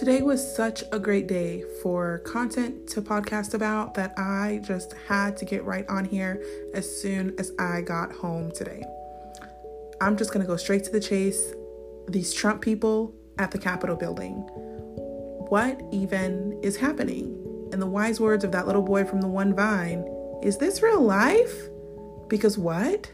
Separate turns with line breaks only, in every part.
Today was such a great day for content to podcast about that I just had to get right on here as soon as I got home today. I'm just going to go straight to the chase. These Trump people at the Capitol building. What even is happening? In the wise words of that little boy from the one vine, is this real life? Because what?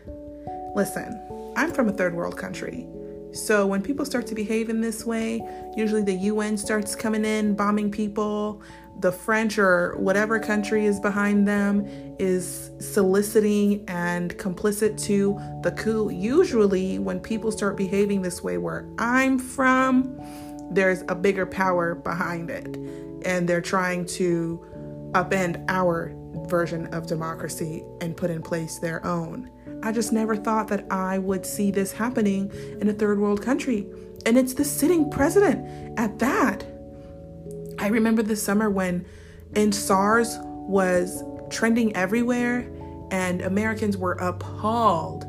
Listen, I'm from a third world country. So when people start to behave in this way, usually the UN starts coming in, bombing people. The French or whatever country is behind them is soliciting and complicit to the coup. Usually, when people start behaving this way, where I'm from, there's a bigger power behind it. And they're trying to upend our version of democracy and put in place their own. I just never thought that I would see this happening in a third world country. And it's the sitting president at that. I remember the summer when EndSARS was trending everywhere and Americans were appalled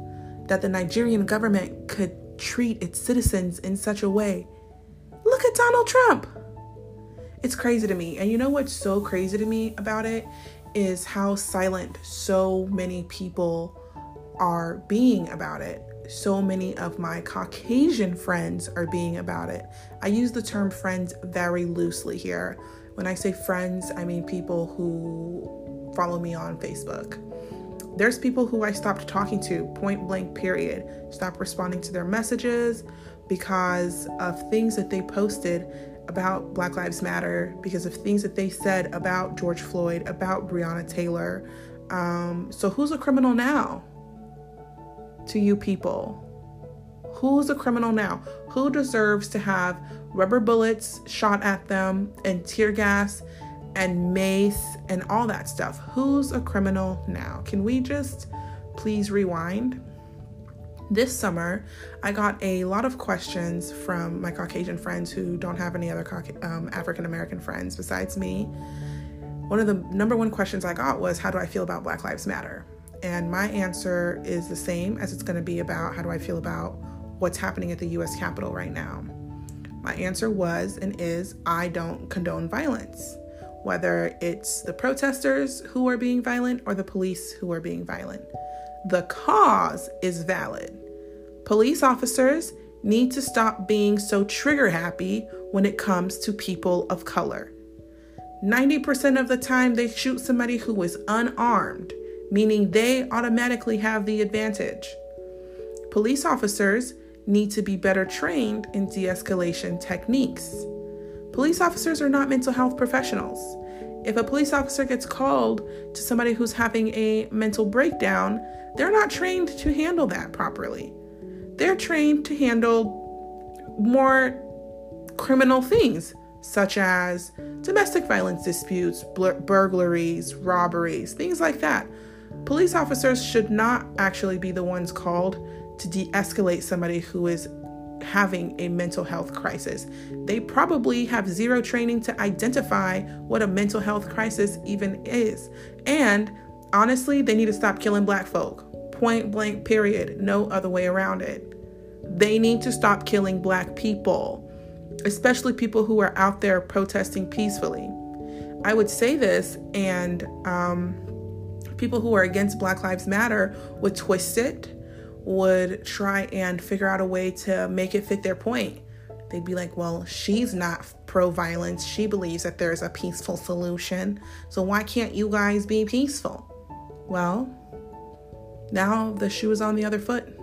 that the Nigerian government could treat its citizens in such a way. Look at Donald Trump. It's crazy to me. And you know what's so crazy to me about it is how silent so many people are being about it. So many of my Caucasian friends are being about it. I use the term friends very loosely here. When I say friends, I mean people who follow me on Facebook. There's people who I stopped talking to, point blank, period. Stopped responding to their messages because of things that they posted about Black Lives Matter, because of things that they said about George Floyd, about Breonna Taylor. Um, so, who's a criminal now? To you people? Who's a criminal now? Who deserves to have rubber bullets shot at them and tear gas and mace and all that stuff? Who's a criminal now? Can we just please rewind? This summer, I got a lot of questions from my Caucasian friends who don't have any other um, African American friends besides me. One of the number one questions I got was, How do I feel about Black Lives Matter? And my answer is the same as it's going to be about how do I feel about what's happening at the US Capitol right now. My answer was and is I don't condone violence, whether it's the protesters who are being violent or the police who are being violent. The cause is valid. Police officers need to stop being so trigger happy when it comes to people of color. 90% of the time, they shoot somebody who is unarmed meaning they automatically have the advantage. Police officers need to be better trained in de escalation techniques. Police officers are not mental health professionals. If a police officer gets called to somebody who's having a mental breakdown, they're not trained to handle that properly. They're trained to handle more criminal things, such as domestic violence disputes, burglaries, robberies, things like that. Police officers should not actually be the ones called to de escalate somebody who is having a mental health crisis. They probably have zero training to identify what a mental health crisis even is. And honestly, they need to stop killing black folk. Point blank, period. No other way around it. They need to stop killing black people, especially people who are out there protesting peacefully. I would say this, and um, people who are against Black Lives Matter would twist it, would try and figure out a way to make it fit their point. They'd be like, well, she's not pro violence. She believes that there's a peaceful solution. So why can't you guys be peaceful? Well, now the shoe is on the other foot.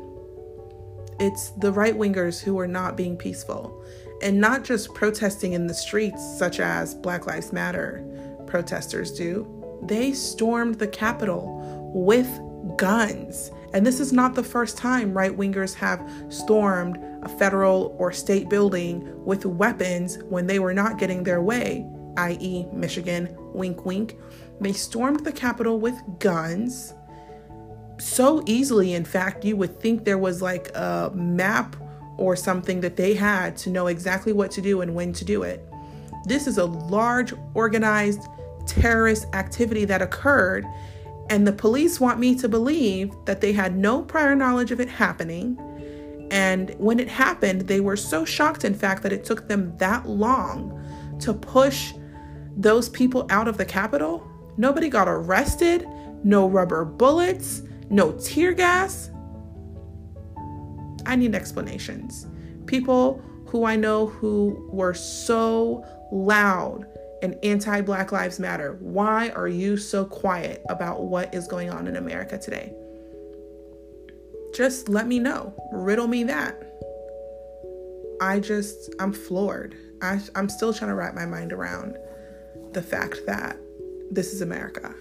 It's the right wingers who are not being peaceful and not just protesting in the streets, such as Black Lives Matter protesters do, they stormed the Capitol with guns. And this is not the first time right wingers have stormed a federal or state building with weapons when they were not getting their way, i.e., Michigan, wink, wink. They stormed the Capitol with guns so easily. In fact, you would think there was like a map or something that they had to know exactly what to do and when to do it. This is a large, organized terrorist activity that occurred. And the police want me to believe that they had no prior knowledge of it happening. And when it happened, they were so shocked, in fact, that it took them that long to push those people out of the Capitol? Nobody got arrested, no rubber bullets, no tear gas. I need explanations. People who I know who were so loud and anti Black Lives Matter, why are you so quiet about what is going on in America today? Just let me know. Riddle me that. I just, I'm floored. I, I'm still trying to wrap my mind around the fact that this is America.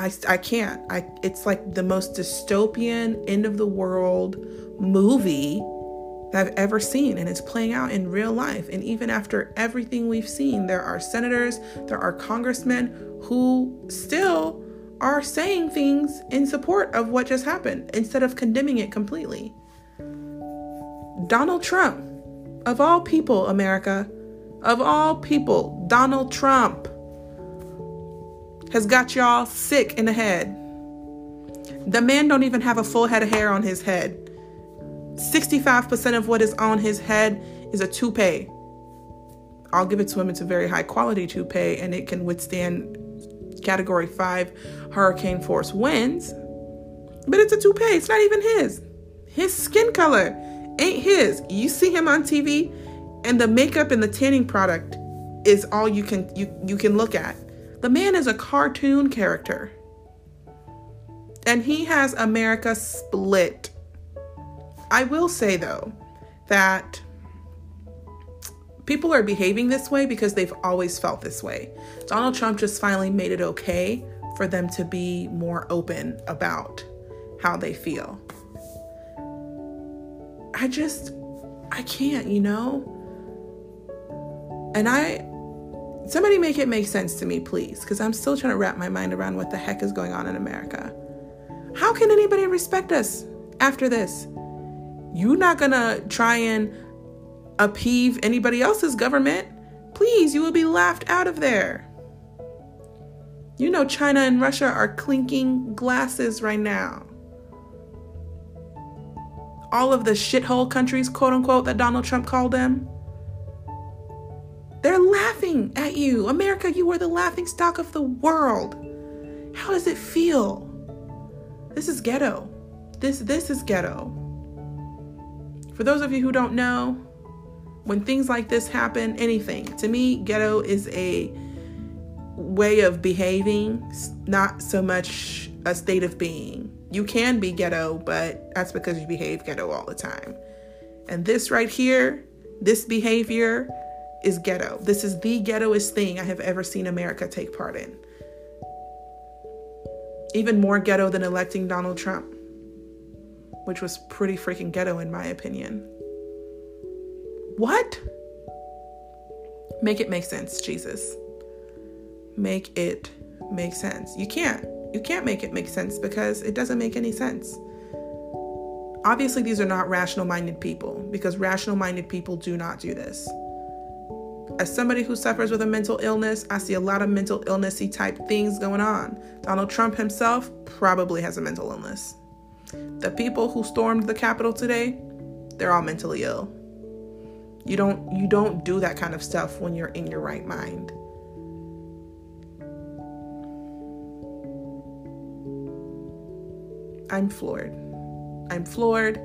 I, I can't. I it's like the most dystopian end of the world movie that I've ever seen and it's playing out in real life. And even after everything we've seen, there are senators, there are congressmen who still are saying things in support of what just happened instead of condemning it completely. Donald Trump, of all people, America, of all people, Donald Trump has got y'all sick in the head. The man don't even have a full head of hair on his head. 65% of what is on his head is a toupee. I'll give it to him. It's a very high quality toupee and it can withstand category 5 hurricane force winds. But it's a toupee. It's not even his. His skin color ain't his. You see him on TV and the makeup and the tanning product is all you can you you can look at. The man is a cartoon character. And he has America split. I will say, though, that people are behaving this way because they've always felt this way. Donald Trump just finally made it okay for them to be more open about how they feel. I just, I can't, you know? And I, Somebody make it make sense to me, please, because I'm still trying to wrap my mind around what the heck is going on in America. How can anybody respect us after this? You're not gonna try and appease anybody else's government. Please, you will be laughed out of there. You know, China and Russia are clinking glasses right now. All of the shithole countries, quote unquote, that Donald Trump called them they're laughing at you. America, you are the laughing stock of the world. How does it feel? This is ghetto. This this is ghetto. For those of you who don't know, when things like this happen, anything, to me, ghetto is a way of behaving, not so much a state of being. You can be ghetto, but that's because you behave ghetto all the time. And this right here, this behavior is ghetto. This is the ghettoest thing I have ever seen America take part in. Even more ghetto than electing Donald Trump, which was pretty freaking ghetto in my opinion. What? Make it make sense, Jesus. Make it make sense. You can't. You can't make it make sense because it doesn't make any sense. Obviously, these are not rational minded people because rational minded people do not do this as somebody who suffers with a mental illness, I see a lot of mental illnessy type things going on. Donald Trump himself probably has a mental illness. The people who stormed the Capitol today, they're all mentally ill. You don't you don't do that kind of stuff when you're in your right mind. I'm floored. I'm floored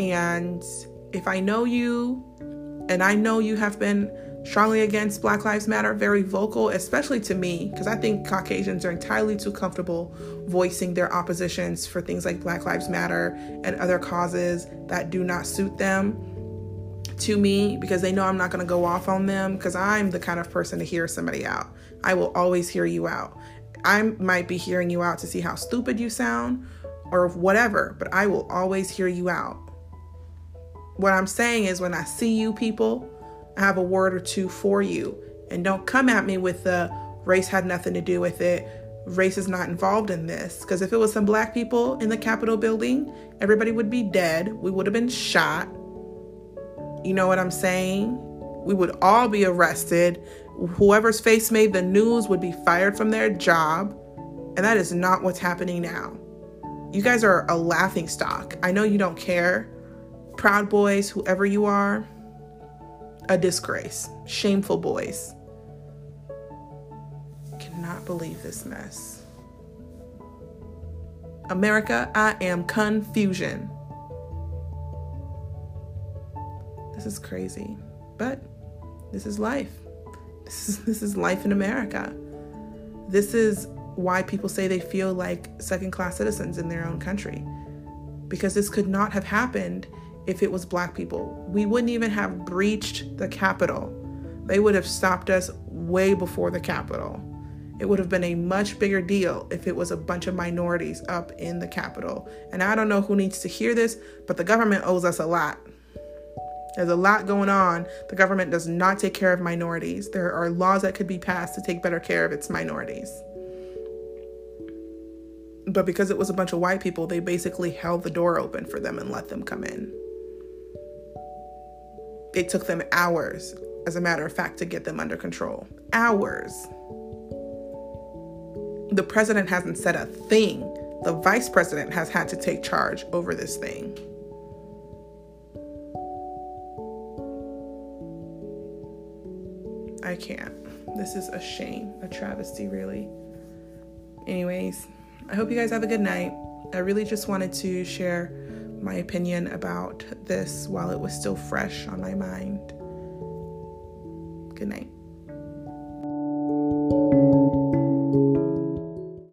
and if I know you and I know you have been strongly against Black Lives Matter, very vocal, especially to me, because I think Caucasians are entirely too comfortable voicing their oppositions for things like Black Lives Matter and other causes that do not suit them to me because they know I'm not going to go off on them because I'm the kind of person to hear somebody out. I will always hear you out. I might be hearing you out to see how stupid you sound or whatever, but I will always hear you out. What I'm saying is when I see you people, I have a word or two for you. And don't come at me with the race had nothing to do with it. Race is not involved in this. Because if it was some black people in the Capitol building, everybody would be dead. We would have been shot. You know what I'm saying? We would all be arrested. Whoever's face made the news would be fired from their job. And that is not what's happening now. You guys are a laughing stock. I know you don't care Proud Boys, whoever you are, a disgrace. Shameful boys. Cannot believe this mess. America, I am confusion. This is crazy, but this is life. This is, this is life in America. This is why people say they feel like second class citizens in their own country. Because this could not have happened if it was black people. We wouldn't even have breached the Capitol. They would have stopped us way before the Capitol. It would have been a much bigger deal if it was a bunch of minorities up in the Capitol. And I don't know who needs to hear this, but the government owes us a lot. There's a lot going on. The government does not take care of minorities. There are laws that could be passed to take better care of its minorities. But because it was a bunch of white people, they basically held the door open for them and let them come in. It took them hours, as a matter of fact, to get them under control. Hours. The president hasn't said a thing. The vice president has had to take charge over this thing. I can't. This is a shame, a travesty, really. Anyways, I hope you guys have a good night. I really just wanted to share my opinion about this while it was still fresh on my mind.